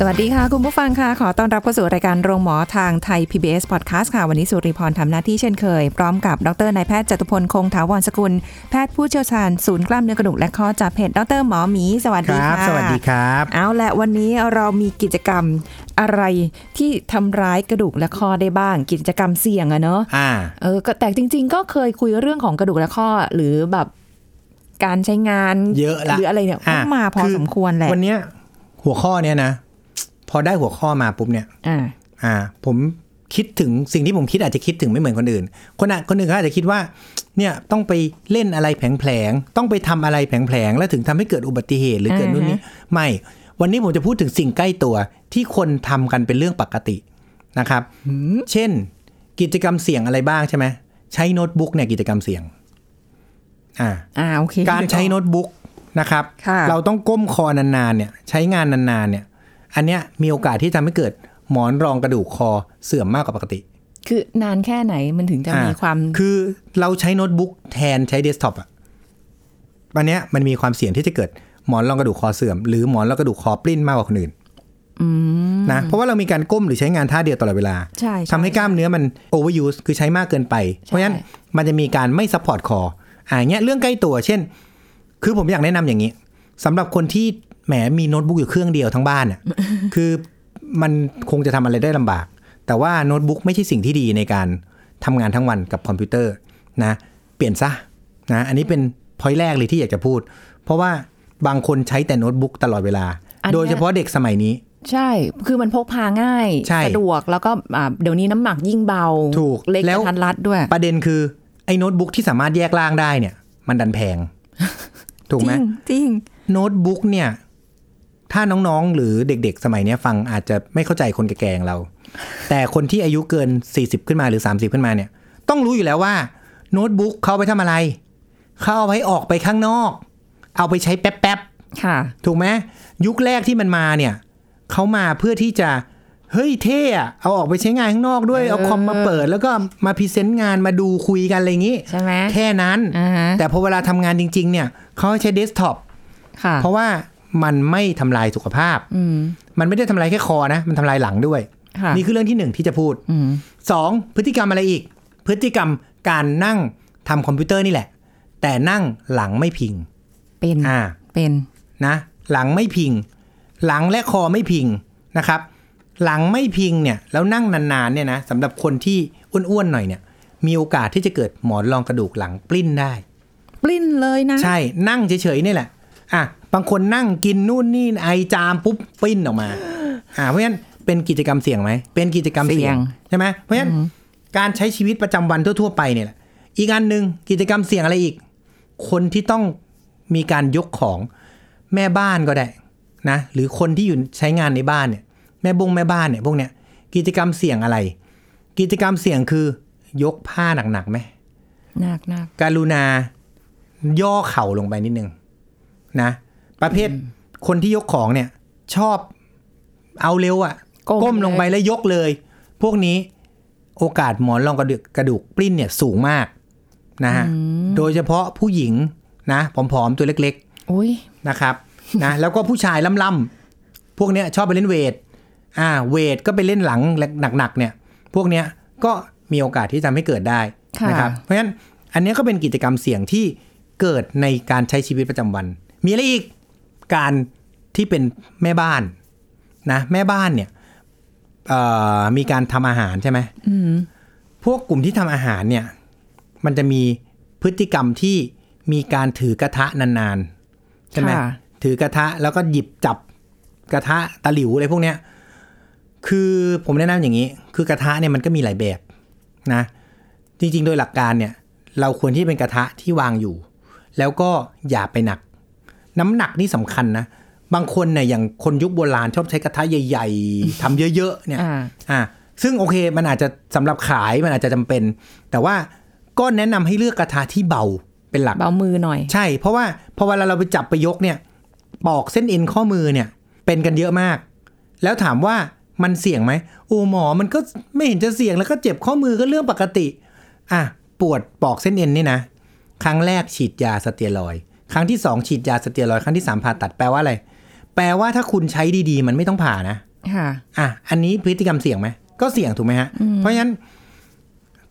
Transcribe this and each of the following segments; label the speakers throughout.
Speaker 1: สวัสดีค่ะ คุณผู้ฟังค่ะ ขอต้อนรับเข้าสู่รายการโรงหมอทางไทย PBS Podcast ค่ะ วันนี้สุริพรทำหน้าที่เช่นเคย พร้อมกับดรนายแพทย์จตุพลคงถาวรสกุล แพทย์ผู้เชี่ยวชาญศูนย์กล้ามเนื้อกระดูกและข้อจากเพจดรหมอหมี สวัส
Speaker 2: ค
Speaker 1: ดี
Speaker 2: รับ
Speaker 1: ค่ะ
Speaker 2: สวัสดีครับ
Speaker 1: เอาละวันนี้เรามีกิจกรรมอะไรที่ทำร้ายกระดูกและข้อได้บ้าง กิจกรรมเสี่ยงอะเนอะ
Speaker 2: อ่า
Speaker 1: เออก็แต่จริง ๆ ก็เคยคุยเรื่องของกระดูกและข้อหรือแบบการใช้งาน
Speaker 2: เยอะละ
Speaker 1: หรืออะไรเนี่ยก็
Speaker 2: อะ
Speaker 1: มาพอ
Speaker 2: คือ
Speaker 1: สมควรแหละ
Speaker 2: วันเนี้ยหัวข้อเนี้ยนะพ อได้หัวข้อมาปุ๊บเนี่ย
Speaker 1: อ่า
Speaker 2: อ่า ผมคิดถึงสิ่งที่ผมคิดอาจจะคิดถึงไม่เหมือนคนอื่น คนอะคนอื่นเขาอาจจะคิดว่า เนี่ยต้องไปเล่นอะไรแผลงๆต้องไปทำอะไรแผลงๆแล้วถึงทำให้เกิดอุบัติเหตุหรือเกิดนู่นนี่ไม่ วันนี้ผมจะพูดถึงสิ่งใกล้ตัวที่คนทำกันเป็นเรื่องปกตินะครับ เช่น กิจกรรมเสี่ยงอะไรบ้างใช่ไหมใช้โน้ตบุ๊กเนี่ยกิจกรรมเสี่ยง อ่า
Speaker 1: อ่าโอเค
Speaker 2: การใช้โน้ตบุ๊กนะครับ
Speaker 1: ค่ะ
Speaker 2: เราต้องก้มคอนานๆเนี่ย ใช้งานนานๆเนี่ย อันเนี้ยมีโอกาสที่ทำให้เกิดหมอนรองกระดูกคอเสื่อมมากกว่าปกติ
Speaker 1: คือนานแค่ไหนมันถึงจะมี
Speaker 2: อ่
Speaker 1: ความ
Speaker 2: คือเราใช้โน้ตบุ๊กแทนใช้เดสก์ท็อปอะวันเนี้ยมันมีความเสี่ยงที่จะเกิดหมอนรองกระดูกคอเสื่อม หรือหมอนรองกระดูกคอปลิ้นมากกว่าคนอื่นนะเพราะว่าเรามีการก้มหรือใช้งานท่าเดียวตลอดเวลา
Speaker 1: ใช่ช่
Speaker 2: ทำให้กล้ามเนื้อมัน overuse คือใช้มากเกินไป เพราะฉะนั้นมันจะมีการไม่ support คออ่าเงี้ยเรื่องใกล้ตัว เช่น คือผมอยากแนะนำอย่างนี้สำหรับคนที่ แหมมีโน้ตบุ๊กอยู่เครื่องเดียวทั้งบ้านอะคือมันคงจะทำอะไรได้ลำบาก แต่ว่าโน้ตบุ๊กไม่ใช่สิ่งที่ดีในการทำงานทั้งวันกับคอมพิวเตอร์นะ เปลี่ยนซะนะอันนี้เป็นพอยแรกเลยที่อยากจะพูด เพราะว่าบางคนใช้แต่โน้ตบุ๊กตลอดเวลา
Speaker 1: อันเนี้ย
Speaker 2: โดยเฉพาะเด็กสมัยนี้
Speaker 1: ใช่ คือมันพกพาง่าย
Speaker 2: ใช่
Speaker 1: สะดวกแล้วก็อ่าเดี๋ยวนี้น้ำหนักยิ่งเบา
Speaker 2: ถูก
Speaker 1: เล็ก
Speaker 2: แล้ว
Speaker 1: กะทัดรัดด้วย
Speaker 2: ประเด็นคือ ไอ้โน้ตบุ๊กที่สามารถแยกล่างได้เนี่ย มันดันแพง ถูก
Speaker 1: จ
Speaker 2: ไหม
Speaker 1: ริงจริง
Speaker 2: โน้ตบุ๊กเนี่ย ถ้าน้องๆ หรือเด็กๆ สมัยเนี้ยฟังอาจจะไม่เข้าใจคนแก่ๆอย่างเรา แต่คนที่อายุเกิน 40 ขึ้นมาหรือ 30 ขึ้นมาเนี่ย ต้องรู้อยู่แล้วว่าโน้ตบุ๊กเขาเอาไปทำอะไร เขาเอาไว้ออกไปข้างนอก เอาไปใช้แป๊บๆ
Speaker 1: ค่ะ
Speaker 2: ถูกไหมยุคแรกที่มันมาเนี่ยเขามาเพื่อที่จะเฮ้ยเท่อะเอาออกไปใช้งานข้างนอกด้วย
Speaker 1: เออ
Speaker 2: เอาคอมมาเปิด แล้วก็มา present งานมาดูคุยกันอะไรอย่างนี้
Speaker 1: ใช่ไหม
Speaker 2: แค่นั้น
Speaker 1: อ่าฮะ
Speaker 2: แต่พอเวลาทำงานจริง ๆ เนี่ยเขาให้ใช้เดสก์ท็อป
Speaker 1: ค่ะ
Speaker 2: เพราะว่า มันไม่ทำลายสุขภาพ
Speaker 1: อืม
Speaker 2: มันไม่ได้ทำลายแค่คอนะ มันทำลายหลังด้วย
Speaker 1: ค่ะ
Speaker 2: นี่คือเรื่องที่หนึ่งที่จะพูด
Speaker 1: อืม
Speaker 2: สองพฤติกรรมอะไรอีก พฤติกรรมการนั่งทำคอมพิวเตอร์นี่แหละ แต่นั่งหลังไม่พิง
Speaker 1: เป็น
Speaker 2: อ่า
Speaker 1: เป็น
Speaker 2: นะ หลังไม่พิง หลังและคอไม่พิงนะครับ หลังไม่พิงเนี่ยแล้วนั่งนานๆเนี่ยนะสำหรับคนที่อ้วนๆหน่อยเนี่ย มีโอกาสที่จะเกิดหมอนรองกระดูกหลังปลิ้นได้
Speaker 1: ปลิ้นเลยนะ
Speaker 2: ใช่นั่งเฉยๆนี่แหละอะ บางคนนั่งกินนู่นนี่ไอจามปุ๊บปลิ้นออกมา อ่าเพราะฉะนั้นเป็นกิจกรรมเสี่ยงไหมเป็นกิจกรรมเสี่ยงใช่ไหมเพราะฉะนั้นการใช้ชีวิตประจำวันทั่วๆไปเนี่ยแหละอีกอันหนึ่งกิจกรรมเสี่ยงอะไรอีก คนที่ต้องมีการยกของแม่บ้านก็ได้นะหรือคนที่อยู่ใช้งานในบ้านเนี่ย แม่บงแม่บ้านเนี่ยพวกเนี้ยกิจกรรมเสี่ยงอะไร กิจกรรมเสี่ยงคือยกผ้าหนักๆไหม
Speaker 1: หนักหนัก
Speaker 2: การุณาย่อเข่าลงไปนิดนึงนะ ประเภทคนที่ยกของเนี่ย ชอบเอาเร็วอะ่ะ ก้มลงไปแล้วยกเลย พวกนี้โอกาสหมอนรองกระดูกกระดูกปลิ้นเนี่ยสูงมากนะฮะโดยเฉพาะผู้หญิงนะผอมๆ ตัวเล็ก
Speaker 1: อุ้ย
Speaker 2: ๆนะครับนะแล้วก็ผู้ชายล่ำๆพวกเนี้ยชอบไปเล่นเวทอ่าเวทก็ไปเล่นหลังหนักๆเนี่ย พวกเนี้ยก็มีโอกาสที่ทำให้เกิดได้
Speaker 1: ค่ะ
Speaker 2: นะครับเพราะฉะนั้นอันเนี้ยก็เป็นกิจกรรมเสี่ยงที่เกิดในการใช้ชีวิตประจำวัน มีอะไรอีก การที่เป็นแม่บ้านนะแม่บ้านเนี่ยเอ่อมีการทำอาหารใช่ไหม
Speaker 1: อืม
Speaker 2: พวกกลุ่มที่ทำอาหารเนี่ย มันจะมีพฤติกรรมที่มีการถือกระทะนานๆใช่ไหม
Speaker 1: ค่ะ
Speaker 2: ถือกระทะแล้วก็หยิบจับกระทะตะหลิวอะไรพวกเนี้ย คือผมแนะนำอย่างนี้ คือกระทะเนี่ยมันก็มีหลายแบบนะ จริง ๆ โดยหลักการเนี่ย เราควรที่เป็นกระทะที่วางอยู่ แล้วก็อย่าไปหนัก น้ำหนักนี่สำคัญนะ บางคนเนี่ยอย่างคนยุคโบราณชอบใช้กระทะใหญ่ ๆทำเยอะๆเนี่ย
Speaker 1: อ่า
Speaker 2: อ่าซึ่งโอเคมันอาจจะสำหรับขายมันอาจจะจำเป็น แต่ว่าก็แนะนำให้เลือกกระทะที่เบาเป็นหลัก
Speaker 1: เบามือหน่อย
Speaker 2: ใช่ เพราะว่าพอเวลาเราไปจับไปยกเนี่ยปอกเส้นเอ็นข้อมือเนี่ย เป็นกันเยอะมาก แล้วถามว่ามันเสี่ยงไหมโอ้หมอมันก็ไม่เห็นจะเสี่ยงแล้วก็เจ็บข้อมือก็เรื่องปกติ อะปวดปอกเส้นเอ็นนี่นะ ครั้งแรกฉีดยาสเตียรอยด์ ครั้งที่สองฉีดยาสเตียรอยด์ครั้งที่สามผ่าตัดแปลว่าอะไร แปลว่าถ้าคุณใช้ดีๆ มันไม่ต้องผ่านะ
Speaker 1: ค่ะ
Speaker 2: อะ อันนี้พฤติกรรมเสี่ยงไหม ก็เสี่ยงถูกไหมฮะ เพราะฉะนั้น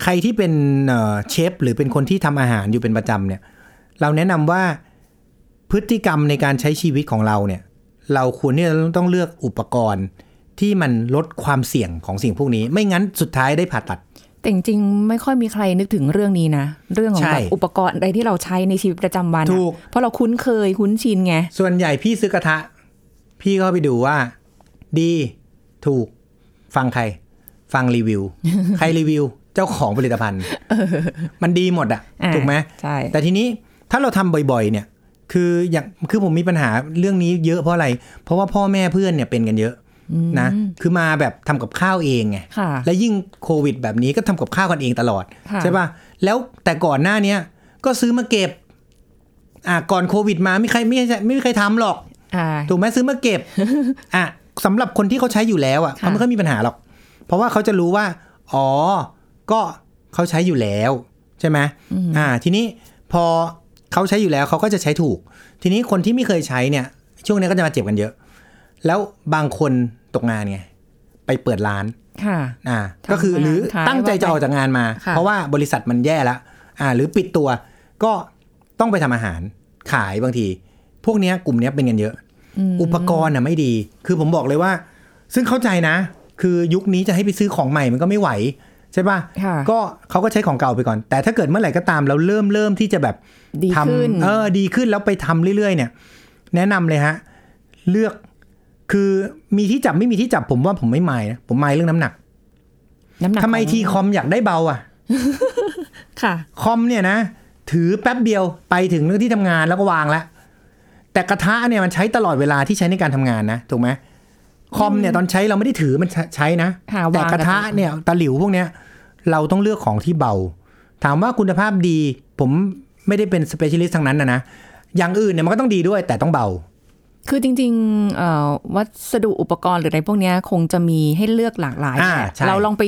Speaker 2: ใครที่เป็นเอ่อเชฟหรือเป็นคนที่ทำอาหารอยู่เป็นประจำเนี่ย เราแนะนำว่าพฤติกรรมในการใช้ชีวิตของเราเนี่ย เราควรที่จะต้องเลือกอุปกรณ์ที่มันลดความเสี่ยงของสิ่งพวกนี้ ไม่งั้นสุดท้ายได้ผ่าตัด
Speaker 1: แต่จริงๆไม่ค่อยมีใครนึกถึงเรื่องนี้นะ เรื่องของ
Speaker 2: ใช่
Speaker 1: แบบอุปกรณ์อะไรที่เราใช้ในชีวิตประจำวันอะ
Speaker 2: ถูก
Speaker 1: เพราะเราคุ้นเคยคุ้นชินไง
Speaker 2: ส่วนใหญ่พี่ซื้อกระทะ พี่ก็ไปดูว่า ดีถูกฟังใคร ฟังรีวิว ใครรีวิวเจ้าของผลิตภัณฑ์มันดีหมดอะ
Speaker 1: อ่า
Speaker 2: ถูกไหม
Speaker 1: ใช่
Speaker 2: แต่ทีนี้ถ้าเราทำบ่อยๆ เนี่ย คืออย่างคือผมมีปัญหาเรื่องนี้เยอะเพราะอะไร เพราะว่าพ่อแม่เพื่อนเนี่ยเป็นกันเยอะ นะคือมาแบบทำกับข้าวเองไง
Speaker 1: ค่ะ
Speaker 2: และยิ่งโควิดแบบนี้ก็ทำกับข้าวกันเองตลอด
Speaker 1: ค่ะ
Speaker 2: ใช่ป่ะแล้วแต่ก่อนหน้าเนี้ยก็ซื้อมาเก็บ อ่าก่อนโควิดมาไม่ใครไม่ใช่ไม่มีใครทำหรอก
Speaker 1: อ่า
Speaker 2: ถูกไหมซื้อมาเก็บอะสำหรับคนที่เขาใช้อยู่แล้วอะ
Speaker 1: ค่ะ
Speaker 2: เขาไม่ค่อยมีปัญหาหรอก เพราะว่าเขาจะรู้ว่า อ๋อ ก็เขาใช้อยู่แล้วใช่ไหมอ่า ทีนี้พอเขาใช้อยู่แล้วเขาก็จะใช้ถูก ทีนี้คนที่ไม่เคยใช้เนี่ย ช่วงนี้ก็จะมาเจ็บกันเยอะ แล้วบางคนตกงานไงไปเปิดร้าน
Speaker 1: ค่ะ
Speaker 2: อ่า
Speaker 1: ทำ
Speaker 2: ก็คือหรือ
Speaker 1: ขาย
Speaker 2: ตั้งใจจะออกจากงานมา
Speaker 1: ค่ะ
Speaker 2: เพราะว่าบริษัทมันแย่แล้วอ่า หรือปิดตัวก็ต้องไปทำอาหารขายบางที พวกเนี้ยกลุ่มเนี้ยเป็นกันเยอะ อุปกรณ์น่ะไม่ดี คือผมบอกเลยว่า ซึ่งเข้าใจนะ คือยุคนี้จะให้ไปซื้อของใหม่มันก็ไม่ไหว ใช่ป่ะ
Speaker 1: ค่ะ
Speaker 2: ก็เขาก็ใช้ของเก่าไปก่อน แต่ถ้าเกิดเมื่อไหร่ก็ตามเราเริ่มเริ่มที่จะแบบ
Speaker 1: ดี
Speaker 2: ท
Speaker 1: ขึ้นำ
Speaker 2: เออดีขึ้นแล้วไปทำเรื่อย ๆ เนี่ย แนะนำเลยฮะ เลือก คือมีที่จับไม่มีที่จับผมว่าผมไม่หมายนะผมหมายเรื่องน้ำหนัก
Speaker 1: น้ำหนัก
Speaker 2: ทำไม
Speaker 1: ของ
Speaker 2: ทีคอมอยากได้เบาอะ
Speaker 1: ค่ะ
Speaker 2: คอมเนี่ยนะ ถือแป๊บเดียวไปถึงที่ทำงานแล้วก็วางแล้วแต่กระทะเนี่ยมันใช้ตลอดเวลาที่ใช้ในการทำงานนะถูกไหมคอมเนี่ยตอนใช้เราไม่ได้ถือมันใช้นะ
Speaker 1: ค่ะ
Speaker 2: แต่
Speaker 1: วาง
Speaker 2: กระทะเนี่ยตะหลิวพวกเนี้ย เราต้องเลือกของที่เบา ถามว่าคุณภาพดี ผมไม่ได้เป็น specialist ทางนั้นนะนะอย่างอื่นเนี่ยมันก็ต้องดีด้วยแต่ต้องเบา
Speaker 1: คือจริงๆเอ่อวัสดุอุปกรณ์หรืออะไรพวกเนี้ยคงจะมีให้เลือกหลากหลาย
Speaker 2: อ่า
Speaker 1: แหละ
Speaker 2: ใช่
Speaker 1: เราลองไป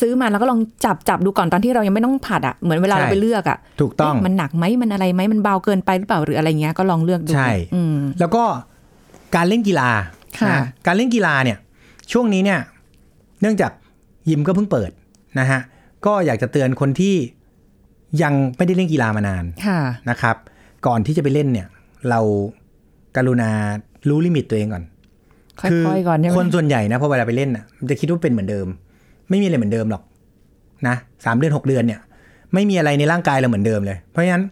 Speaker 1: ซื้อมาแล้วก็ลองจับจับดูก่อนตอนที่เรายังไม่ต้องผัดอะเหมือนเวลา
Speaker 2: ใช่
Speaker 1: เราไปเลือกอะ
Speaker 2: ถูกต้อง
Speaker 1: เอ๊ะมันหนักไหมมันอะไรไหมมันเบาเกินไปหรือเปล่าหรืออะไรเงี้ยก็ลองเลือกดู
Speaker 2: ใช่
Speaker 1: อืม
Speaker 2: แล้วก็การเล่นกีฬา
Speaker 1: ค่ะ
Speaker 2: นะการเล่นกีฬาเนี่ย ช่วงนี้เนี่ย เนื่องจากยิมก็เพิ่งเปิดนะฮะก็อยากจะเตือนคนที่ยังไม่ได้เล่นกีฬามานาน
Speaker 1: ค่ะ
Speaker 2: นะครับ ก่อนที่จะไปเล่นเนี่ย เรา การุณารู้ลิมิตตัวเองก่อน
Speaker 1: ค่อยๆก่อนใช่ไหม
Speaker 2: คนส่วนใหญ่นะพอเวลาไปเล่นน่ะมันจะคิดว่าเป็นเหมือนเดิม ไม่มีอะไรเหมือนเดิมหรอกนะสามเดือนหกเดือนเนี่ย ไม่มีอะไรในร่างกายเราเหมือนเดิมเลย เพราะฉะนั้น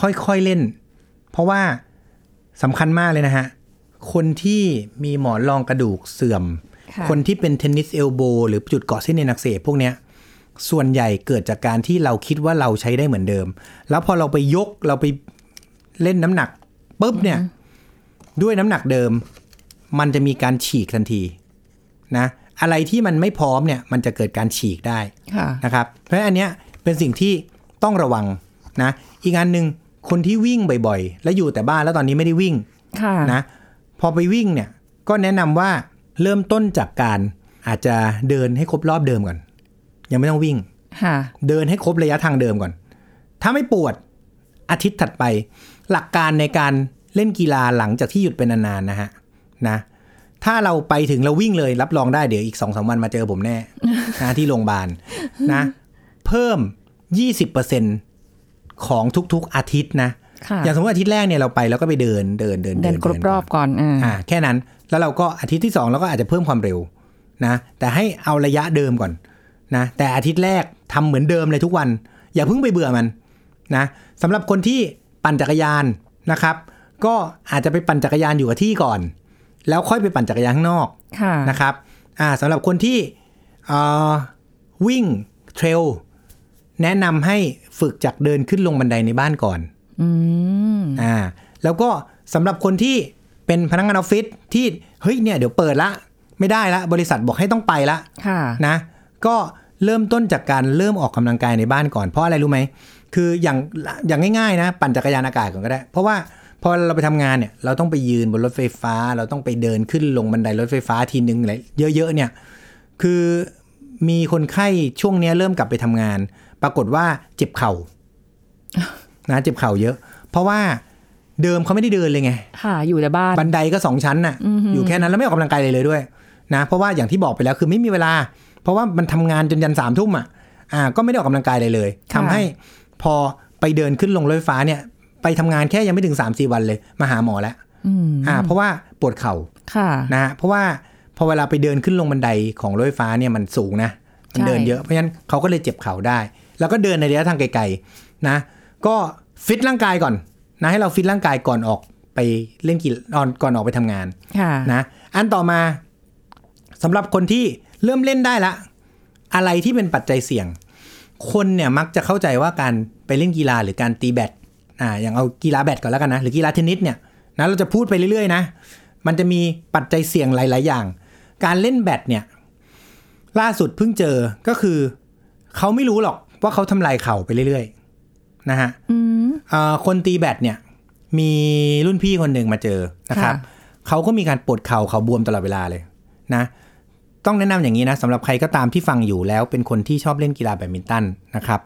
Speaker 2: ค่อยๆเล่น เพราะว่าสำคัญมากเลยนะฮะ คนที่มีหมอนรองกระดูกเสื่อม
Speaker 1: ค่ะ
Speaker 2: คนที่เป็นเทนนิสเอลโบหรือจุดเกาะเส้นเอ็นอักเสบพวกเนี้ยส่วนใหญ่เกิดจากการที่เราคิดว่าเราใช้ได้เหมือนเดิม แล้วพอเราไปยกเราไปเล่นน้ำหนักปุ๊บเนี่ย ด้วยน้ำหนักเดิม มันจะมีการฉีกทันทีนะอะไรที่มันไม่พร้อมเนี่ยมันจะเกิดการฉีกได้
Speaker 1: ค่ะ
Speaker 2: นะครับ เพราะฉะนั้นอันเนี้ยเป็นสิ่งที่ต้องระวังนะอีกอันหนึ่งคนที่วิ่งบ่อยๆ แล้วอยู่แต่บ้านแล้วตอนนี้ไม่ได้วิ่ง
Speaker 1: ค่ะ
Speaker 2: นะพอไปวิ่งเนี่ยก็แนะนำว่าเริ่มต้นจากการอาจจะเดินให้ครบรอบเดิมก่อน ยังไม่ต้องวิ่ง
Speaker 1: ค่ะ
Speaker 2: เดินให้ครบระยะทางเดิมก่อน ถ้าไม่ปวดอาทิตย์ถัดไป หลักการในการ เล่นกีฬาหลังจากที่หยุดเป็นนานๆนะฮะนะถ้าเราไปถึงเราวิ่งเลยรับรองได้เดี๋ยวอีกสองสามวันมาเจอผมแน่นะที่โรงพยาบาลนะ เพิ่ม20%ของทุกๆอาทิตย์นะ
Speaker 1: ค่ะ
Speaker 2: อย่างสมมติอาทิตย์แรกเนี่ยเราไปแล้วก็ไปเดินเดินเดิน
Speaker 1: เดินกรบรอบก่อนอ่า
Speaker 2: อ่าแค่นั้น แล้วเราก็อาทิตย์ที่สองเราก็อาจจะเพิ่มความเร็วนะ แต่ให้เอาระยะเดิมก่อนนะ แต่อาทิตย์แรกทำเหมือนเดิมเลยทุกวัน อย่าเพิ่งไปเบื่อมันนะสำหรับคนที่ปั่นจักรยานนะครับ ก็อาจจะไปปั่นจักรยานอยู่กับที่ก่อน แล้วค่อยไปปั่นจักรยานข้างนอก
Speaker 1: ค่ะ
Speaker 2: นะครับอ่าสำหรับคนที่เอ่อวิ่งเทรลแนะนำให้ฝึกจากเดินขึ้นลงบันไดในบ้านก่อน
Speaker 1: อืม
Speaker 2: อ่าแล้วก็สำหรับคนที่เป็นพนักงานออฟฟิศที่เฮ้ยเนี่ยเดี๋ยวเปิดละ ไม่ได้ละบริษัทบอกให้ต้องไปละ
Speaker 1: ค่ะ
Speaker 2: นะ ก็เริ่มต้นจากการเริ่มออกกำลังกายในบ้านก่อนเพราะอะไรรู้ไหมคืออย่างอย่างง่ายๆนะ ปั่นจักรยานอากาศก่อนก็ได้ เพราะว่า พอเราไปทำงานเนี่ยเราต้องไปยืนบนรถไฟฟ้า เราต้องไปเดินขึ้นลงบันไดรถไฟฟ้าทีนึงอะไรเยอะๆเนี่ยคือมีคนไข้ช่วงเนี้ยเริ่มกลับไปทำงาน ปรากฏว่าเจ็บเข่านะเจ็บเข่าเยอะ เพราะว่าเดิมเขาไม่ได้เดินเลยไง
Speaker 1: ค่ะ อยู่แต่บ้าน
Speaker 2: บันไดก็สองชั้นน่ะ อยู่แค่นั้นแล้วไม่ออกกำลังกายเลยเลยด้วยนะ เพราะว่าอย่างที่บอกไปแล้วคือไม่มีเวลา เพราะว่ามันทำงานจนยันสามทุ่มอะ อ่า ก็ไม่ได้ออกกำลังกายเลยเลยทำให้พอไปเดินขึ้นลงรถไฟฟ้าเนี่ย ไปทำงานแค่ยังไม่ถึง3ามสี่วันเลย มาหาหมอแล้ว
Speaker 1: อืม
Speaker 2: อ่า เพราะว่าปวดเข่า
Speaker 1: ค่ะ
Speaker 2: นะฮะเพราะว่าพอเวลาไปเดินขึ้นลงบันไดของรถไฟฟ้าเนี่ยมันสูงนะมัน
Speaker 1: ใช่
Speaker 2: เดินเยอะเพราะฉะนั้นเขาก็เลยเจ็บเข่าได้ แล้วก็เดินในระยะทางไกลๆนะ ก็ฟิตร่างกายก่อนนะให้เราฟิตร่างกายก่อนออกไปเล่นกีฬาก่อนออกไปทำงาน
Speaker 1: ค่ะ
Speaker 2: นะอันต่อมาสำหรับคนที่เริ่มเล่นได้ละ อะไรที่เป็นปัจจัยเสี่ยง คนเนี่ยมักจะเข้าใจว่าการไปเล่นกีฬาหรือการตีแบด อ่าอย่างเอากีฬาแบดก่อนแล้วกันนะหรือกีฬาเทนนิสเนี่ยนะเราจะพูดไปเรื่อยๆนะมันจะมีปัจจัยเสี่ยงหลาย ๆ อย่าง การเล่นแบดเนี่ยล่าสุดเพิ่งเจอก็คือเขาไม่รู้หรอกว่าเขาทำลายเข่าไปเรื่อยๆนะฮะ
Speaker 1: อืม
Speaker 2: เอ่อคนตีแบดเนี่ย มีรุ่นพี่คนหนึ่งมาเจอนะครับ
Speaker 1: ค่ะ
Speaker 2: เขาก็มีการปวดเข่าเขาบวมตลอดเวลาเลยนะ ต้องแนะนำอย่างนี้นะสำหรับใครก็ตามที่ฟังอยู่แล้วเป็นคนที่ชอบเล่นกีฬาแบดมินตันนะครับ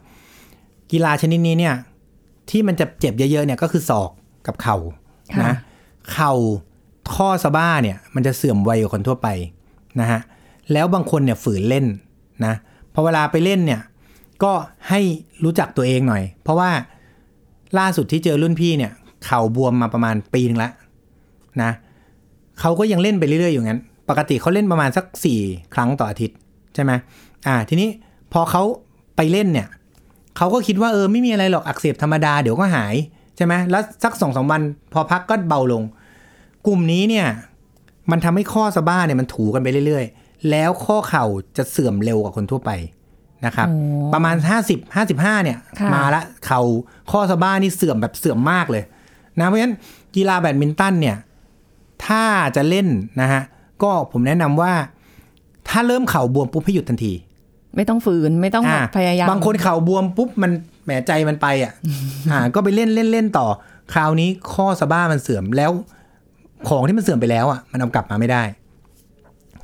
Speaker 2: กีฬาชนิดนี้เนี่ย ที่มันจะเจ็บเยอะๆเนี่ยก็คือศอกกับเข่า
Speaker 1: ค่ะ
Speaker 2: นะเข่าข้อสะบ้าเนี่ยมันจะเสื่อมไวกว่าคนทั่วไปนะฮะแล้วบางคนเนี่ยฝืนเล่นนะพอเวลาไปเล่นเนี่ยก็ให้รู้จักตัวเองหน่อย เพราะว่าล่าสุดที่เจอรุ่นพี่เนี่ยเข่าบวมมาประมาณปีนึงแล้วนะเขาก็ยังเล่นไปเรื่อยๆอยู่งั้น ปกติเขาเล่นประมาณสักสี่ครั้งต่ออาทิตย์ใช่ไหมอ่าทีนี้พอเขาไปเล่นเนี่ย เขาก็คิดว่าเออไม่มีอะไรหรอกอักเสบธรรมดาเดี๋ยวก็หายใช่ไหมแล้วสักสองสามวันพอพักก็เบาลง กลุ่มนี้เนี่ย มันทำให้ข้อสะบ้าเนี่ยมันถูกันไปเรื่อยๆ แล้วข้อเข่าจะเสื่อมเร็วกว่าคนทั่วไปนะครับ
Speaker 1: โอ้
Speaker 2: ประมาณ 50 55 เนี่ย
Speaker 1: ค่ะ
Speaker 2: มาละเข่าข้อสะบ้านี่เสื่อมแบบเสื่อมมากเลยนะเพราะฉะนั้นกีฬาแบดมินตันเนี่ย ถ้าจะเล่นนะฮะก็ผมแนะนำว่า ถ้าเริ่มเข่าบวมปุ๊บให้หยุดทันที
Speaker 1: ไม่ต้องฝืนไม่ต้องแบบ
Speaker 2: อ่า
Speaker 1: พยายาม
Speaker 2: บางคนเข่าบวมปุ๊บมันแหมใจมันไปอะอ่าก็ไปเล่นเล่นเล่นต่อ คราวนี้ข้อสะบ้ามันเสื่อมแล้ว ของที่มันเสื่อมไปแล้วอะ มันเอากลับมาไม่ได้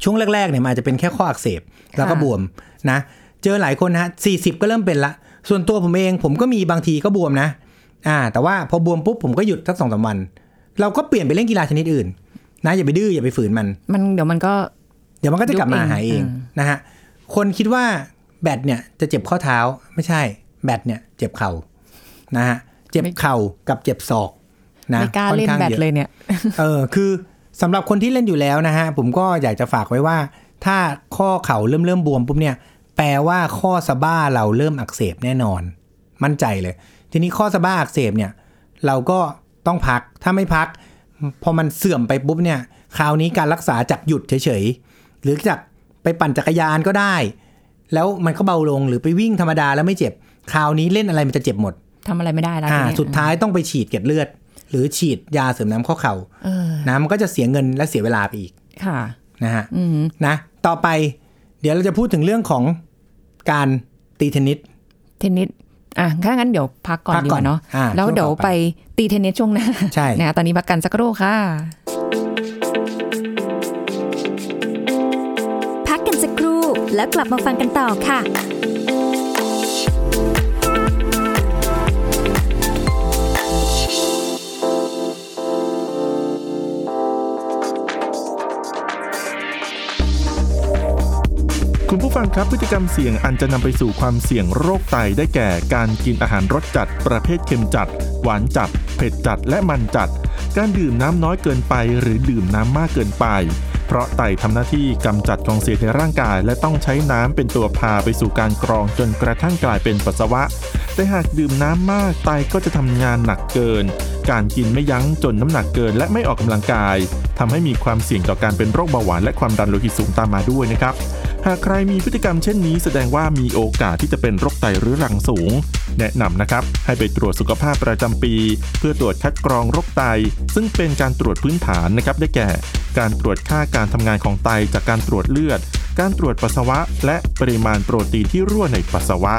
Speaker 2: ช่วงแรกๆเนี่ยมันอาจจะเป็นแค่ข้ออักเสบแล้วก็บวมนะ เจอหลายคนนะฮะสี่สิบก็เริ่มเป็นละ ส่วนตัวผมเองผมก็มีบางทีก็บวมนะ อ่า แต่ว่าพอบวมปุ๊บผมก็หยุดสักสองสามวัน เราก็เปลี่ยนไปเล่นกีฬาชนิดอื่น นะอย่าไปดื้ออย่าไปฝืนมัน
Speaker 1: มันเดี๋ยวมันก็
Speaker 2: เดี๋ยวมันก็จะกลับมา
Speaker 1: ยุบเอง
Speaker 2: หายเอง
Speaker 1: อืม
Speaker 2: นะฮะ คนคิดว่าแบตเนี่ยจะเจ็บข้อเท้าไม่ใช่ แบตเนี่ยเจ็บเข่านะฮะเจ็บเข่ากับเจ็บศอกนะ
Speaker 1: ไม่กล้า
Speaker 2: ค่อน
Speaker 1: เล่น
Speaker 2: ข้ง
Speaker 1: แบด
Speaker 2: ยอะ
Speaker 1: เลยเนี่ย
Speaker 2: เออคือสำหรับคนที่เล่นอยู่แล้วนะฮะผมก็อยากจะฝากไว้ว่า ถ้าข้อเข่าเริ่มเริ่มบวมปุ๊บเนี่ยแปลว่าข้อสะบ้าเราเริ่มอักเสบแน่นอน มั่นใจเลย ทีนี้ข้อสะบ้าอักเสบเนี่ย เราก็ต้องพักถ้าไม่พัก พอมันเสื่อมไปปุ๊บเนี่ย คราวนี้การรักษาจากหยุดเฉยๆ หรือจาก ไปปั่นจักรยานก็ได้ แล้วมันก็เบาลงหรือไปวิ่งธรรมดาแล้วไม่เจ็บ คราวนี้เล่นอะไรมันจะเจ็บหมด
Speaker 1: ทำอะไรไม่ได้แล้ว
Speaker 2: อ่า
Speaker 1: ทีเนี้
Speaker 2: สุดท้ายต้องไปฉีดเกล็ดเลือด หรือฉีดยาเสริมน้ำข้อเข่า
Speaker 1: เออ
Speaker 2: นะมันก็จะเสียเงินและเสียเวลาไปอีก
Speaker 1: ค่ะ
Speaker 2: นะฮะ
Speaker 1: อืม
Speaker 2: นะ ต่อไปเดี๋ยวเราจะพูดถึงเรื่องของการตีเทนนิส
Speaker 1: เทนนิสอะถ้างั้นเดี๋ยวพักก่อน
Speaker 2: พัก
Speaker 1: ดี
Speaker 2: ก่
Speaker 1: ก
Speaker 2: อน
Speaker 1: ว่าเนาะ
Speaker 2: อ่า
Speaker 1: แล้ว
Speaker 2: ช่วง
Speaker 1: เดี๋ยว
Speaker 2: ต่อไป
Speaker 1: ไปตีเทนนิสช่วงหน้า
Speaker 2: ใช่
Speaker 1: นะตอนนี้พักกันสักครู่ค่ะ
Speaker 3: แล้วกลับมาฟังกันต่อค่ะ
Speaker 4: คุณผู้ฟังครับพฤติกรรมเสี่ยงอันจะนำไปสู่ความเสี่ยงโรคไตได้แก่การกินอาหารรสจัด ประเภทเค็มจัด หวานจัด เผ็ดจัดและมันจัด การดื่มน้ำน้อยเกินไป หรือดื่มน้ำมากเกินไป เพราะไตทำหน้าที่กำจัดของเสียในร่างกาย และต้องใช้น้ำเป็นตัวพาไปสู่การกรองจนกระทั่งกลายเป็นปัสสาวะ แต่หากดื่มน้ำมากไตก็จะทำงานหนักเกิน การกินไม่ยั้งจนน้ำหนักเกิน และไม่ออกกำลังกายทำให้มีความเสี่ยงต่อการเป็นโรคเบาหวานและความดันโลหิตสูงตามมาด้วยนะครับ หากใครมีพฤติกรรมเช่นนี้แสดงว่ามีโอกาสที่จะเป็นโรคไตเรื้อรังสูง แนะนำนะครับ ให้ไปตรวจสุขภาพประจำปี เพื่อตรวจคัดกรองโรคไต ซึ่งเป็นการตรวจพื้นฐานนะครับได้แก่ การตรวจค่าการทำงานของไตจากการตรวจเลือด การตรวจปัสสาวะ และปริมาณโปรตีนที่รั่วในปัสสาวะ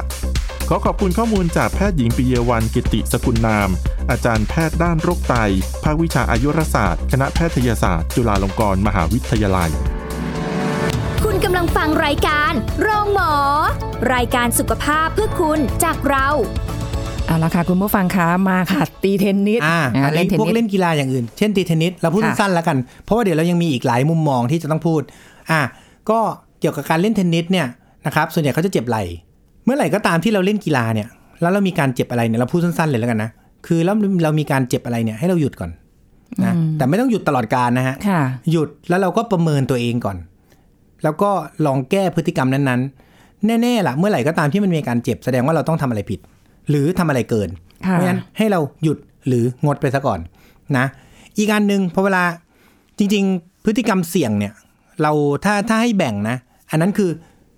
Speaker 4: ขอขอบคุณข้อมูลจากแพทย์หญิงปิเยวันกิติสกุลนาม อาจารย์แพทย์ด้านโรคไต ภาควิชาอายุรศาสตร์ คณะแพทยศาสตร์ จุฬาลงกรณ์มหาวิทยาลัย
Speaker 3: กำลังฟังรายการโรงหมอ รายการสุขภาพเพื่อคุณจากเรา
Speaker 1: เอาละค่ะ คุณผู้ฟังคะมาค่ะ ตีเทนนิส
Speaker 2: อ่า
Speaker 1: อ่า
Speaker 2: อัน
Speaker 1: เล่น
Speaker 2: นี้
Speaker 1: เทน
Speaker 2: พวก
Speaker 1: นิส
Speaker 2: เล่นกีฬาอย่างอื่น เช่นตีเทนนิสเราพูด
Speaker 1: ค่ะ
Speaker 2: สั้นๆแล้วกัน เพราะว่าเดี๋ยวเรายังมีอีกหลายมุมมองที่จะต้องพูด อ่าก็เกี่ยวกับการเล่นเทนนิสเนี่ยนะครับส่วนใหญ่เขาจะเจ็บไหล่เมื่อไหร่ก็ตามที่เราเล่นกีฬาเนี่ย แล้วเรามีการเจ็บอะไรเนี่ยเราพูดสั้นๆเลยแล้วกันนะคือแล้วเรามีการเจ็บอะไรเนี่ยให้เราหยุดก่อนนะแต่ไม่ต้องหยุดตลอดการนะฮะ
Speaker 1: ค่ะ
Speaker 2: หยุดแล้วเราก็ประเมินตัวเองก่อน แล้วก็ลองแก้พฤติกรรมนั้นๆ แน่ๆล่ะ เมื่อไหร่ก็ตามที่มันมีการเจ็บแสดงว่าเราต้องทำอะไรผิด หรือทำอะไรเกิน
Speaker 1: ค่ะ
Speaker 2: เพราะฉะนั้นให้เราหยุดหรืองดไปซะก่อนนะ อีกอันหนึ่งพอเวลาจริง ๆ พฤติกรรมเสี่ยงเนี่ย เราถ้าถ้าให้แบ่งนะ อันนั้นคือ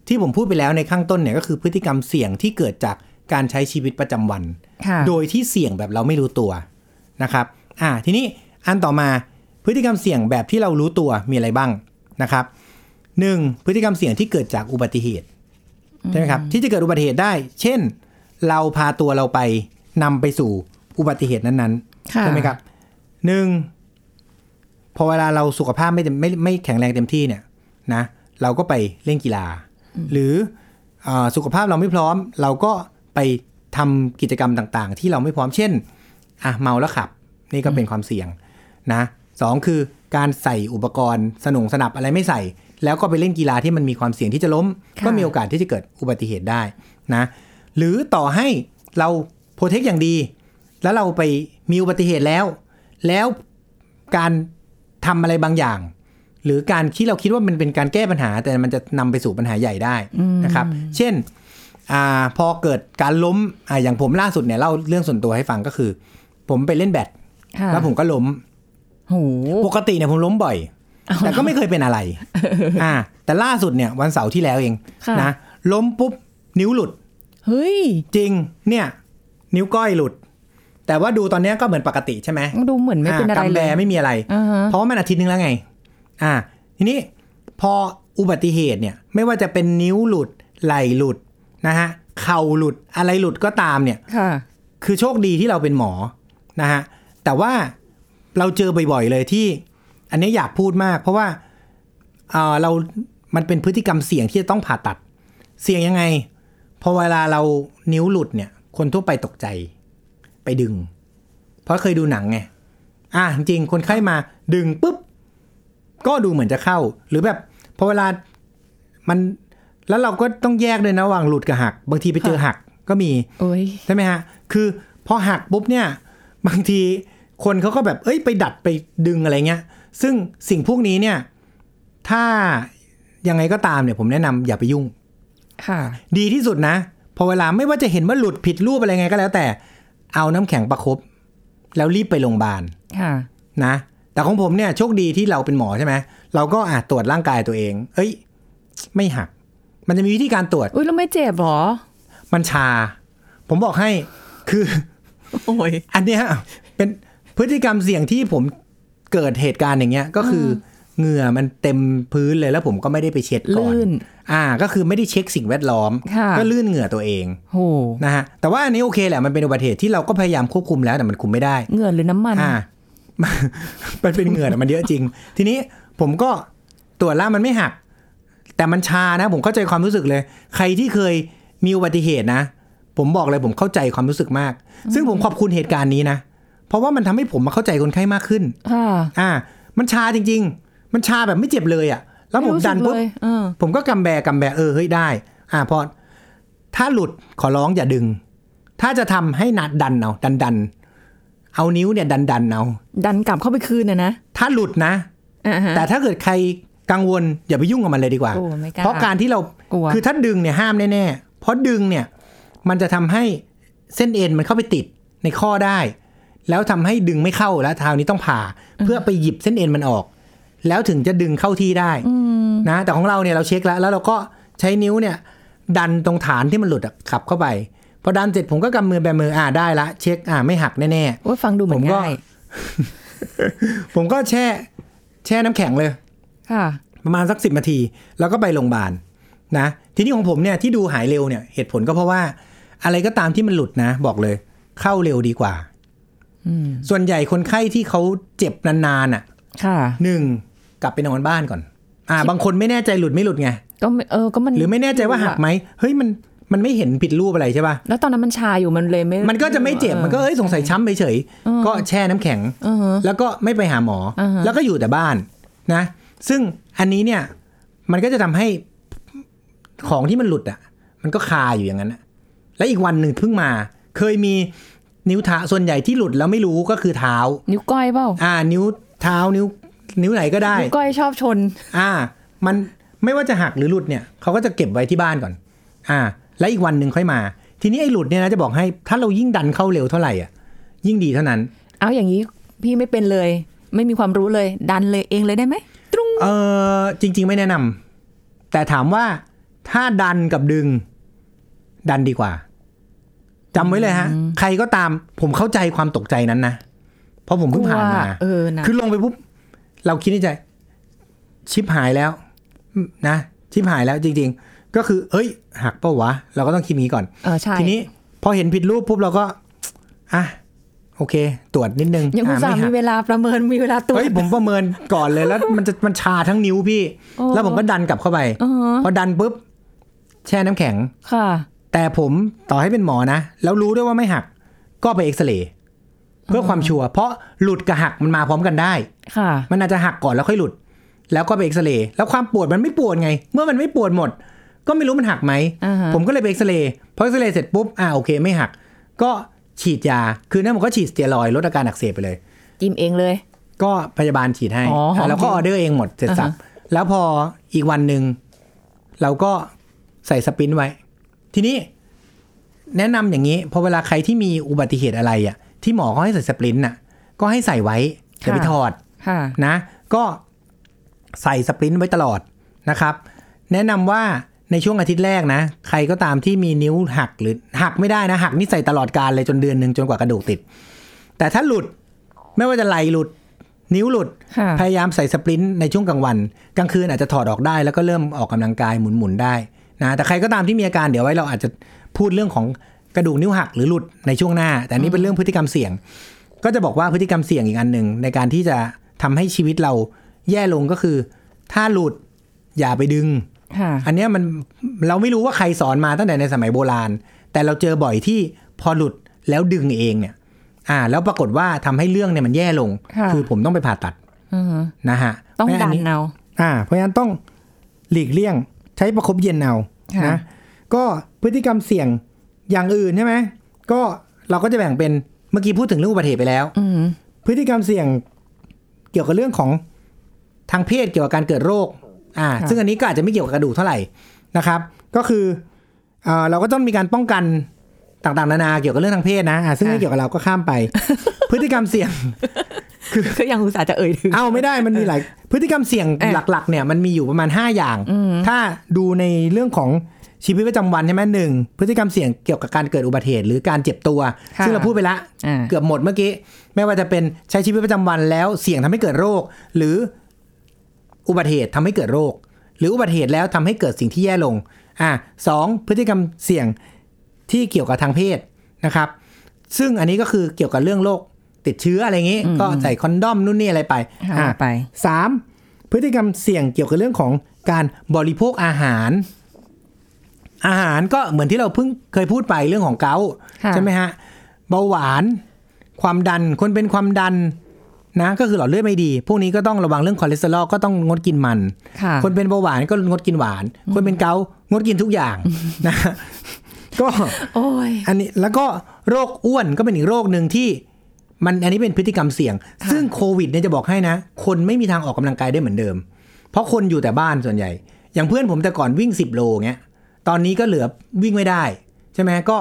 Speaker 2: ที่ผมพูดไปแล้วในข้างต้นเนี่ยก็คือพฤติกรรมเสี่ยงที่เกิดจากการใช้ชีวิตประจำวัน
Speaker 1: ค่ะ
Speaker 2: โดยที่เสี่ยงแบบเราไม่รู้ตัวนะครับ อ่า ทีนี้อันต่อมาพฤติกรรมเสี่ยงแบบที่เรารู้ตัวมีอะไรบ้างนะครับ หนึ่งพฤติกรรมเสี่ยงที่เกิดจากอุบัติเหตุใช่ไหมครับที่จะเกิดอุบัติเหตุได้ เช่น เราพาตัวเราไปนำไปสู่อุบัติเหตุนั้น
Speaker 1: ค่ะ
Speaker 2: ๆใช่ไหมครับหนึ่งพอเวลาเราสุขภาพไม่เต็มไม่ไม่แข็งแรงเต็มที่เนี่ยนะเราก็ไปเล่นกีฬา หรืออาสุขภาพเราไม่พร้อม เราก็ไปทำกิจกรรมต่างๆ ที่เราไม่พร้อมเช่นอะเมาแล้วขับ นี่ก็เป็นความเสี่ยงนะสองคือการใส่อุปกรณ์สนุงสนับอะไรไม่ใส่ แล้วก็ไปเล่นกีฬาที่มันมีความเสี่ยงที่จะล้ม
Speaker 1: ค่ะ
Speaker 2: ก็มีโอกาสที่จะเกิดอุบัติเหตุได้นะหรือต่อให้เราโปรเทคอย่างดี แล้วเราไปมีอุบัติเหตุแล้ว แล้วการทำอะไรบางอย่าง หรือการที่เราคิดว่ามันเป็นการแก้ปัญหา แต่มันจะนำไปสู่ปัญหาใหญ่ได้นะครับ เช่นอาพอเกิดการล้มอ่าอย่างผมล่าสุดเนี่ยเล่าเรื่องส่วนตัวให้ฟังก็คือ ผมไปเล่นแบด
Speaker 1: ค่ะ
Speaker 2: แล้วผมก็ล้ม
Speaker 1: โห
Speaker 2: ปกติเนี่ยผมล้มบ่อย แต่ก็ไม่เคยเป็นอะไร อ่า แต่ล่าสุดเนี่ยวันเสาร์ที่แล้วเอง
Speaker 1: ค่ะ
Speaker 2: นะล้มปุ๊บนิ้วหลุด
Speaker 1: เฮ้ย
Speaker 2: จริง เนี่ย นิ้วก้อยหลุด แต่ว่าดูตอนเนี้ยก็เหมือนปกติใช่ไหม
Speaker 1: ดูเหมือนไม่เป็นอะไร
Speaker 2: กำ
Speaker 1: เล
Speaker 2: แบ
Speaker 1: ย
Speaker 2: ไม่มีอะไร
Speaker 1: อ่าฮะ
Speaker 2: เพราะว่ามันอาทิตย์นึงแล้วไง อ่า ทีนี้พออุบัติเหตุเนี่ย ไม่ว่าจะเป็นนิ้วหลุด ไหล่หลุดนะฮะ เข่าหลุด อะไรหลุดก็ตามเนี่ย
Speaker 1: ค่ะ
Speaker 2: คือโชคดีที่เราเป็นหมอนะฮะ แต่ว่าเราเจอบ่อยๆเลยที่ อันนี้อยากพูดมาก เพราะว่าเอ่อเรา มันเป็นพฤติกรรมเสี่ยงที่จะต้องผ่าตัด เสี่ยงยังไง พอเวลาเรานิ้วหลุดเนี่ย คนทั่วไปตกใจ ไปดึง เพราะเคยดูหนังไง อะจริงๆคนไข้มาดึงปุ๊บ ก็ดูเหมือนจะเข้า หรือแบบพอเวลามันแล้วเราก็ต้องแยกด้วยนะระหว่างหลุดกับหัก บางทีไปเจอหักก็มี
Speaker 1: โอ้ย
Speaker 2: ใช่ไหมฮะ คือพอหักปุ๊บเนี่ย บางทีคนเขาก็แบบ เอ้ยไปดัดไปดึงอะไรเงี้ย ซึ่งสิ่งพวกนี้เนี่ย ถ้ายังไงก็ตามเนี่ย ผมแนะนำอย่าไปยุ่ง
Speaker 1: ค่ะ
Speaker 2: ดีที่สุดนะ พอเวลาไม่ว่าจะเห็นว่าหลุดผิดรูปอะไรไงก็แล้ว แต่ เอาน้ำแข็งประคบแล้วรีบไปโรงพยาบาล
Speaker 1: ค่ะ
Speaker 2: นะ แต่ของผมเนี่ยโชคดีที่เราเป็นหมอใช่ไหมเราก็อาจตรวจร่างกายตัวเอง เอ้ย ไม่หัก มันจะมีวิธีการตรวจ
Speaker 1: อุ้ยแล้วไม่เจ็บเหรอ
Speaker 2: มันชา ผมบอกให้ คือ
Speaker 1: โอ้ย
Speaker 2: อันเนี้ยเป็นพฤติกรรมเสี่ยงที่ผม เกิดเหตุการณ์อย่างเงี้ยก็คือเหงื่อมันเต็มพื้นเลยแล้วผมก็ไม่ได้ไปเช็ดก่อน
Speaker 1: ลื่น
Speaker 2: อ่า ก็คือไม่ได้เช็คสิ่งแวดล้อม
Speaker 1: ค่ะ
Speaker 2: ก็ลื่นเหงื่อตัวเอง
Speaker 1: โห
Speaker 2: นะฮะแต่ว่าอันนี้โอเคแหละมันเป็นอุบัติเหตุที่เราก็พยายามควบคุมแล้วแต่มันคุมไม่ได้
Speaker 1: เหงื่อหรือน้ำมัน
Speaker 2: อ่ามันเป็นเหงื่อแต่มันเยอะจริง ทีนี้ผมก็ตรวจแล้วมันไม่หัก แต่มันชานะ ผมเข้าใจความรู้สึกเลย ใครที่เคยมีอุบัติเหตุนะ ผมบอกเลยผมเข้าใจความรู้สึกมาก ซึ่งผมขอบคุณเหตุการณ์นี้นะ เพราะว่ามันทำให้ผมมาเข้าใจคนไข้มากขึ้น
Speaker 1: ค่ะ
Speaker 2: อ่า มันชาจริง ๆ มันชาแบบไม่เจ็บเลยอะ่ะ แล้วผม
Speaker 1: ไรู้สึก
Speaker 2: ดันปุ๊บ
Speaker 1: เลยเออ
Speaker 2: ผมก็กำแบกำแบเออเฮ้ยได้ อ่าพอถ้าหลุดขอร้องอย่าดึง ถ้าจะทำให้นัดดันเอาดันดันเอานิ้วเนี่ยดันดันเอา
Speaker 1: ดันกลับเข้าไปคืนน่ะนะ
Speaker 2: ถ้าหลุดนะ
Speaker 1: อ่าฮะ
Speaker 2: แต่ถ้าเกิดใครกังวลอย่าไปยุ่งกับมันเลยดีกว่า
Speaker 1: โอ้ไม่กล้า
Speaker 2: เพราะการที่เรา
Speaker 1: กลัว
Speaker 2: คือถ้าดึงเนี่ยห้ามแน่ๆเพราะดึงเนี่ย มันจะทำให้เส้นเอ็นมันเข้าไปติดในข้อได้ แล้วทำให้ดึงไม่เข้าแล้วทางนี้ต้องผ่า เพื่อไปหยิบเส้นเอ็นมันออก แล้วถึงจะดึงเข้าที่ได้นะ แต่ของเราเนี่ยเราเช็คแล้ว แล้วเราก็ใช้นิ้วเนี่ย ดันตรงฐานที่มันหลุดอะขับเข้าไปพอดันเสร็จผมก็กำมือแบมืออ่าได้ละ เช็คอ่าไม่หักแน่
Speaker 1: โอ้ยฟังดูเหมือน
Speaker 2: ผมก็
Speaker 1: ง่าย
Speaker 2: ๆผมก็แช่ แช่น้ำแข็งเลย
Speaker 1: ค่ะ
Speaker 2: ประมาณสักสิบนาที แล้วก็ไปโรงพยาบาลนะทีนี้ของผมเนี่ยที่ดูหายเร็วเนี่ยเหตุผลก็เพราะว่า อะไรก็ตามที่มันหลุดนะ บอกเลย เข้าเร็วดีกว่า
Speaker 1: อืม
Speaker 2: ส่วนใหญ่คนไข้ที่เขาเจ็บนานๆอะ
Speaker 1: ค่ะ
Speaker 2: หนึ่งกลับไปนอนบ้านก่อน อ่า บางคนไม่แน่ใจหลุดไม่หลุดไง
Speaker 1: ก็ไม่เออก็มัน
Speaker 2: หรือไม่แน่ใจว่าหักไหมเฮ้ยมันมันไม่เห็นผิดรูปอะไรใช่ป่ะ
Speaker 1: แล้วตอนนั้นมันชาอยู่มันเลยไม่
Speaker 2: มันก็จะไม่เจ็บ มันก็เอ้ยสงสัยช้ำเฉยๆก็แช่น้ำแข็ง
Speaker 1: เออฮะ
Speaker 2: แล้วก็ไม่ไปหาหมออ
Speaker 1: อฮะ
Speaker 2: แล้วก็อยู่แต่บ้านนะ ซึ่งอันนี้เนี่ย มันก็จะทำให้ของที่มันหลุดอะ มันก็คาอยู่อย่างนั้นอะแล้วอีกวันหนึ่งเพิ่งมา เคยมี นิ้วเท้าส่วนใหญ่ที่หลุดแล้วไม่รู้ก็คือเท้า
Speaker 1: นิ้วก้อยเปล่า
Speaker 2: อ่า นิ้วเท้านิ้ว นิ้วไหนก็ได้
Speaker 1: นิ้วก้อยชอบชน
Speaker 2: อ่า มันไม่ว่าจะหักหรือหลุดเนี่ยเขาก็จะเก็บไว้ที่บ้านก่อน อ่า แล้วอีกวันหนึ่งค่อยมา ทีนี้ไอ้หลุดเนี่ยนะจะบอกให้ถ้าเรายิ่งดันเข้าเร็วเท่าไหร่อะ ยิ่งดีเท่านั้น
Speaker 1: เอาอย่างนี้พี่ไม่เป็นเลย ไม่มีความรู้เลย ดันเลยเองเลยได้ไหมตรุง
Speaker 2: เออจริง ๆ ไม่แนะนำแต่ถามว่าถ้าดันกับดึง ดันดีกว่า จำไว้เลยฮะ ใครก็ตามผมเข้าใจความตกใจนั้นนะเพราะผมเพิ่งผ่านมา
Speaker 1: เออนะ
Speaker 2: คือลงไปปุ๊บเราคิดในใจ ชิปหายแล้ว นะชิปหายแล้วจริง ๆ ก็คือ เอ้ย หักเปะวะ เราก็ต้องคิดงี้ก่อน
Speaker 1: เออใช่
Speaker 2: ทีนี้พอเห็นผิดรูปปุ๊บเราก็อะโอเค ตรวจนิดนึง
Speaker 1: ยังอุตส่าห์
Speaker 2: อะ
Speaker 1: มี
Speaker 2: ไหัก
Speaker 1: เวลาประเมินมีเวลาตรวจ
Speaker 2: เฮ้ยผมประเมินก่อนเลยแล้ว มันจะมันชาทั้งนิ้วพี่
Speaker 1: โอ้
Speaker 2: แล้วผมก็ดันกลับเข้าไป
Speaker 1: อ๋อ
Speaker 2: พอดันปุ๊บแช่น้ำแข็ง
Speaker 1: ค่ะ
Speaker 2: แต่ผมต่อให้เป็นหมอนะ แล้วรู้ด้วยว่าไม่หัก ก็ไปเอ็กซเรย์เพื่อความชัวร์เพราะหลุดกับหักมันมาพร้อมกันได้
Speaker 1: ค่ะ
Speaker 2: มันอาจจะหักก่อนแล้วค่อยหลุด แล้วก็ไปเอ็กซเรย์แล้วความปวดมันไม่ปวดไง เมื่อมันไม่ปวดหมด ก็ไม่รู้มันหักไหม
Speaker 1: อ่าฮะ
Speaker 2: ผมก็เลยไปเอ็กซเรย์พอเอ็กซเรย์เสร็จปุ๊บอ่าโอเคไม่หัก ก็ฉีดยา คือนั่นผมก็ฉีดสเตียรอยด์ลดอาการอักเสบไปเลย
Speaker 1: จิ้มเองเลย
Speaker 2: ก็พยาบาลฉีดให้
Speaker 1: อ๋อ
Speaker 2: อะแล้วก็ออเดอร์เองหมดเสร็จสับ
Speaker 1: อ่าฮะ
Speaker 2: แล้วพออีกวันหนึ่งเราก็ใส่ splint ไว้ ทีนี้แนะนำอย่างนี้พอเวลาใครที่มีอุบัติเหตุอะไรอะ ที่หมอเขาให้ใส่สปรินต์น่ะ ก็ให้ใส่ไว้อย่าไปถอด
Speaker 1: ค่ะ
Speaker 2: นะ ก็ใส่สปรินต์ไว้ตลอดนะครับ แนะนำว่าในช่วงอาทิตย์แรกนะ ใครก็ตามที่มีนิ้วหักหรือหักไม่ได้นะ หักนี่ใส่ตลอดการเลยจนเดือนหนึ่งจนกว่ากระดูกติด แต่ถ้าหลุดไม่ว่าจะไหลหลุด นิ้วหลุด
Speaker 1: ค่ะ
Speaker 2: พยายามใส่สปรินต์ในช่วงกลางวัน กลางคืนอาจจะถอดออกได้แล้วก็เริ่มออกกำลังกายหมุนๆได้ นะแต่ใครก็ตามที่มีอาการเดี๋ยวไว้เราอาจจะพูดเรื่องของกระดูกนิ้วหักหรือหลุดในช่วงหน้า แต่อันนี้เป็นเรื่องพฤติกรรมเสี่ยง ก็จะบอกว่าพฤติกรรมเสี่ยงอีกอันหนึ่งในการที่จะทำให้ชีวิตเราแย่ลงก็คือ ถ้าหลุดอย่าไปดึง
Speaker 1: ค่ะ
Speaker 2: อันเนี้ยมันเราไม่รู้ว่าใครสอนมาตั้งแต่ในสมัยโบราณ แต่เราเจอบ่อยที่พอหลุดแล้วดึงเองเนี่ย อ่า แล้วปรากฏว่าทำให้เรื่องเนี่ยมันแย่ลง
Speaker 1: ค่ะ
Speaker 2: อผมต้องไปผ่าตัด
Speaker 1: อือฮึ
Speaker 2: นะฮะ
Speaker 1: ต้อง
Speaker 2: เพราะฉะ
Speaker 1: ดัน
Speaker 2: นี้
Speaker 1: เอา
Speaker 2: อ่า เพราะฉะนั้นต้องหลีกเลี่ยง ใช้ประคบเย็นเอา
Speaker 1: ค่ะ
Speaker 2: นะก็พฤติกรรมเสี่ยงอย่างอื่นใช่ไหมก็เราก็จะแบ่งเป็นเมื่อกี้พูดถึงเรื่องอุบัติเหตุไปแล้ว
Speaker 1: อืม
Speaker 2: พฤติกรรมเสี่ยงเกี่ยวกับเรื่องของทางเพศเกี่ยวกับการเกิดโรค อ่า
Speaker 1: ค่ะ
Speaker 2: ซึ่งอันนี้ก็อาจจะไม่เกี่ยวกับกระดูกเท่าไหร่นะครับ ก็คือเอ่อเราก็ต้องมีการป้องกันต่างๆ นานาเกี่ยวกับเรื่องทางเพศนะอ่าซึ่งไม่เกี่ยวกับเราก็ข้ามไป พฤติกรรมเสี่ยง
Speaker 1: ก็ยังอุตส่าห์จะเอ่ยถึง
Speaker 2: เอาไม่ได้มันมีหลายพฤติกรรมเสี่ยง
Speaker 1: เอ๊ะ
Speaker 2: หลัก ๆ เนี่ยมันมีอยู่ประมาณ 5 อย่าง
Speaker 1: อืม
Speaker 2: ถ้าดูในเรื่องของชีวิตประจำวันใช่ไหมหนึ่งพฤติกรรมเสี่ยงเกี่ยวกับการเกิดอุบัติเหตุหรือการเจ็บตัว
Speaker 1: ค่ะ
Speaker 2: ซึ่งเราพูดไปละ
Speaker 1: อ่า
Speaker 2: เกือบหมดเมื่อกี้ ไม่ว่าจะเป็นใช้ชีวิตประจำวันแล้วเสี่ยงทำให้เกิดโรค หรืออุบัติเหตุทำให้เกิดโรค หรืออุบัติเหตุแล้วทำให้เกิดสิ่งที่แย่ลงอ่าสองพฤติกรรมเสี่ยงที่เกี่ยวกับทางเพศนะครับ ซึ่งอันนี้ก็คือเกี่ยวกับเรื่องโรค ติดเชื้ออะไรอย่างนี้
Speaker 1: อืม
Speaker 2: ก็ใส่ condom นู่นนี่อะไรไป
Speaker 1: หา
Speaker 2: อ่า
Speaker 1: ไป
Speaker 2: สามพฤติกรรมเสี่ยงเกี่ยวกับเรื่องของการบริโภคอาหาร อาหารก็เหมือนที่เราเพิ่งเคยพูดไปเรื่องของเกาต์
Speaker 1: ค่ะ
Speaker 2: ใช่ไหมฮะเบาหวาน ความดันคนเป็นความดันนะก็คือหลอดเลือดไม่ดี พวกนี้ก็ต้องระวังเรื่องคอเลสเตอรอลก็ต้องงดกินมัน
Speaker 1: ค่ะ
Speaker 2: คนเป็นเบาหวานก็งดกินหวาน คนเป็นเกาต์งดกินทุกอย่างนะก็
Speaker 1: โอ้ย
Speaker 2: อันนี้แล้วก็โรคอ้วนก็เป็นอีกโรคหนึ่งที่ มันอันนี้เป็นพฤติกรรมเสี่ยง
Speaker 1: ค่ะ
Speaker 2: ซึ่งโควิดเนี่ยจะบอกให้นะ คนไม่มีทางออกกำลังกายได้เหมือนเดิม เพราะคนอยู่แต่บ้านส่วนใหญ่ อย่างเพื่อนผมแต่ก่อนวิ่ง 10 โลเงี้ย ตอนนี้ก็เหลือวิ่งไม่ได้ ใช่ไหมก็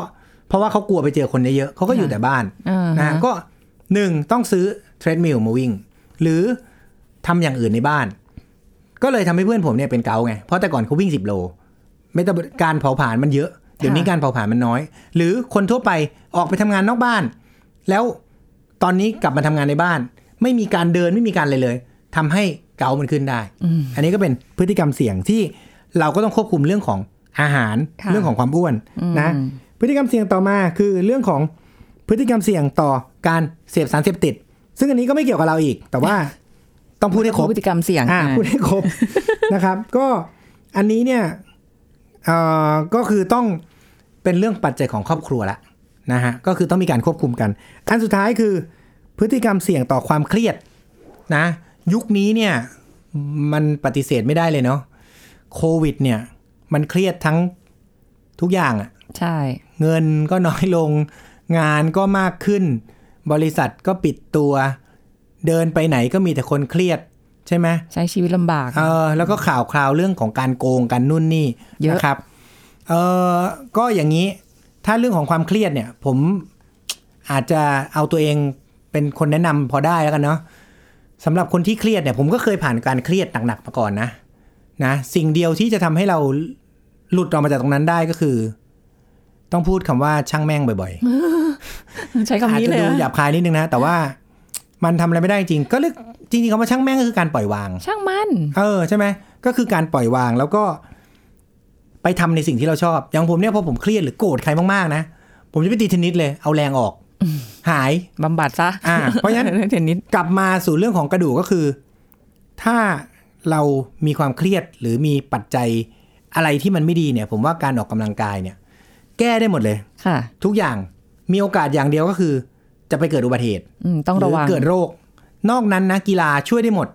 Speaker 2: เพราะว่าเขากลัวไปเจอคนเยอะๆเขาก็อยู่แต่บ้าน
Speaker 1: อ่า
Speaker 2: นะ
Speaker 1: ฮะ
Speaker 2: ก็หนึ่งต้องซื้อเทรดมิลมาวิ่ง หรือทำอย่างอื่นในบ้าน ก็เลยทำให้เพื่อนผมเนี่ยเป็นเกาต์ไง เพราะแต่ก่อนเขาวิ่ง 10 โล ไม่ต้องการเผาผลาญมันเยอะ เดี๋ยวนี้การเผาผลาญมันน้อย หรือคนทั่วไปออกไปทำงานนอกบ้าน แล้ว ตอนนี้กลับมาทำงานในบ้าน ไม่มีการเดินไม่มีการอะไรเลยทำให้เกาต์มันขึ้นได้ อันนี้ก็เป็นพฤติกรรมเสี่ยงที่เราก็ต้องควบคุมเรื่องของอาหาร
Speaker 1: ค่ะ
Speaker 2: เรื่องของความอ้วนนะพฤติกรรมเสี่ยงต่อมาคือเรื่องของพฤติกรรมเสี่ยงต่อการเสพสารเสพติด ซึ่งอันนี้ก็ไม่เกี่ยวกับเราอีก แต่ว่าต้องพูดให้ครบ
Speaker 1: พฤติกรรมเสี่ยง
Speaker 2: อ่า
Speaker 1: อ่า
Speaker 2: พูดให้ครบนะครับ ก็อันนี้เนี่ยเอ่อก็คือต้องเป็นเรื่องปัจจัยของครอบครัวละ นะฮะก็คือต้องมีการควบคุมกัน อันสุดท้ายคือพฤติกรรมเสี่ยงต่อความเครียดนะยุคนี้เนี่ยมันปฏิเสธไม่ได้เลยเนาะโควิดเนี่ย มันเครียดทั้งทุกอย่างอะ
Speaker 1: ใช่
Speaker 2: เงินก็น้อยลง งานก็มากขึ้น บริษัทก็ปิดตัว เดินไปไหนก็มีแต่คนเครียดใช่ไหม
Speaker 1: ใช้ชีวิตลำบาก
Speaker 2: เออแล้วก็ข่าวคราวเรื่องของการโกงกันนู่นนี่
Speaker 1: เยอะ
Speaker 2: นะครับเออก็อย่างนี้ ถ้าเรื่องของความเครียดเนี่ย ผมอาจจะเอาตัวเองเป็นคนแนะนำพอได้แล้วกันเนาะสำหรับคนที่เครียดเนี่ย ผมก็เคยผ่านการเครียดหนักๆมาก่อนนะนะสิ่งเดียวที่จะทำให้เราหลุดออกมาจากตรงนั้นได้ก็คือ ต้องพูดคำว่าช่างแม่งบ่อยๆ
Speaker 1: ใช้คำ
Speaker 2: อาจ
Speaker 1: นี้
Speaker 2: จะ
Speaker 1: เลย
Speaker 2: ดู
Speaker 1: อะ
Speaker 2: หยาบคายนิดนึงนะ แต่ว่ามันทำอะไรไม่ได้จริง ก็เรียกจริงๆคำว่าช่างแม่งก็คือการปล่อยวาง
Speaker 1: ช่างมัน
Speaker 2: เออใช่ไหมก็คือการปล่อยวางแล้วก็ ไปทำในสิ่งที่เราชอบ อย่างผมเนี่ยพอผมเครียดหรือโกรธใครมากๆนะ ผมจะไปตีเทนนิสเลยเอาแรงออก หาย
Speaker 1: บำบัดซะ
Speaker 2: อ่าเพราะฉะนั้น
Speaker 1: เรื่องเทนนิส
Speaker 2: กลับมาสู่เรื่องของกระดูกก็คือ ถ้าเรามีความเครียดหรือมีปัจจัยอะไรที่มันไม่ดีเนี่ย ผมว่าการออกกำลังกายเนี่ย แก้ได้หมดเลย
Speaker 1: ค่ะ
Speaker 2: ทุกอย่างมีโอกาสอย่างเดียวก็คือ จะไปเกิดอุบัติเหตุ
Speaker 1: อืมต้องระวัง
Speaker 2: หเกิดโรค นอกนั้นนะกีฬาช่วยได้หมด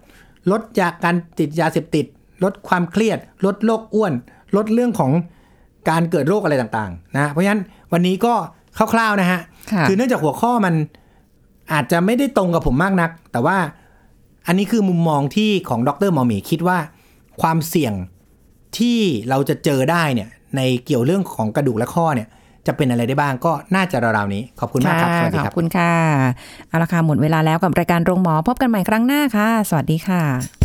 Speaker 2: ลดจากการติดยาเสพติด ลดความเครียด ลดโรคอ้วน ลดเรื่องของการเกิดโรคอะไรต่างๆ นะ เพราะฉะนั้นวันนี้ก็คร่าวๆนะฮะ
Speaker 1: ค่ะ
Speaker 2: อเนื่องจากหัวข้อมันอาจจะไม่ได้ตรงกับผมมากนัก แต่ว่าอันนี้คือมุมมองที่ของดรหมอหมีคิดว่าความเสี่ยงที่เราจะเจอได้เนี่ย ในเกี่ยวเรื่องของกระดูกและข้อเนี่ยจะเป็นอะไรได้บ้างก็น่าจะราวๆนี้ ขอบคุณมากครับ สวัสดี
Speaker 1: ข
Speaker 2: ค
Speaker 1: อ
Speaker 2: รั
Speaker 1: บบคุณค่ะ เอาละค่ะหมดเวลาแล้วกับรายการโรงหมอพบกันใหม่ครั้งหน้าค่ะ สวัสดีค่ะ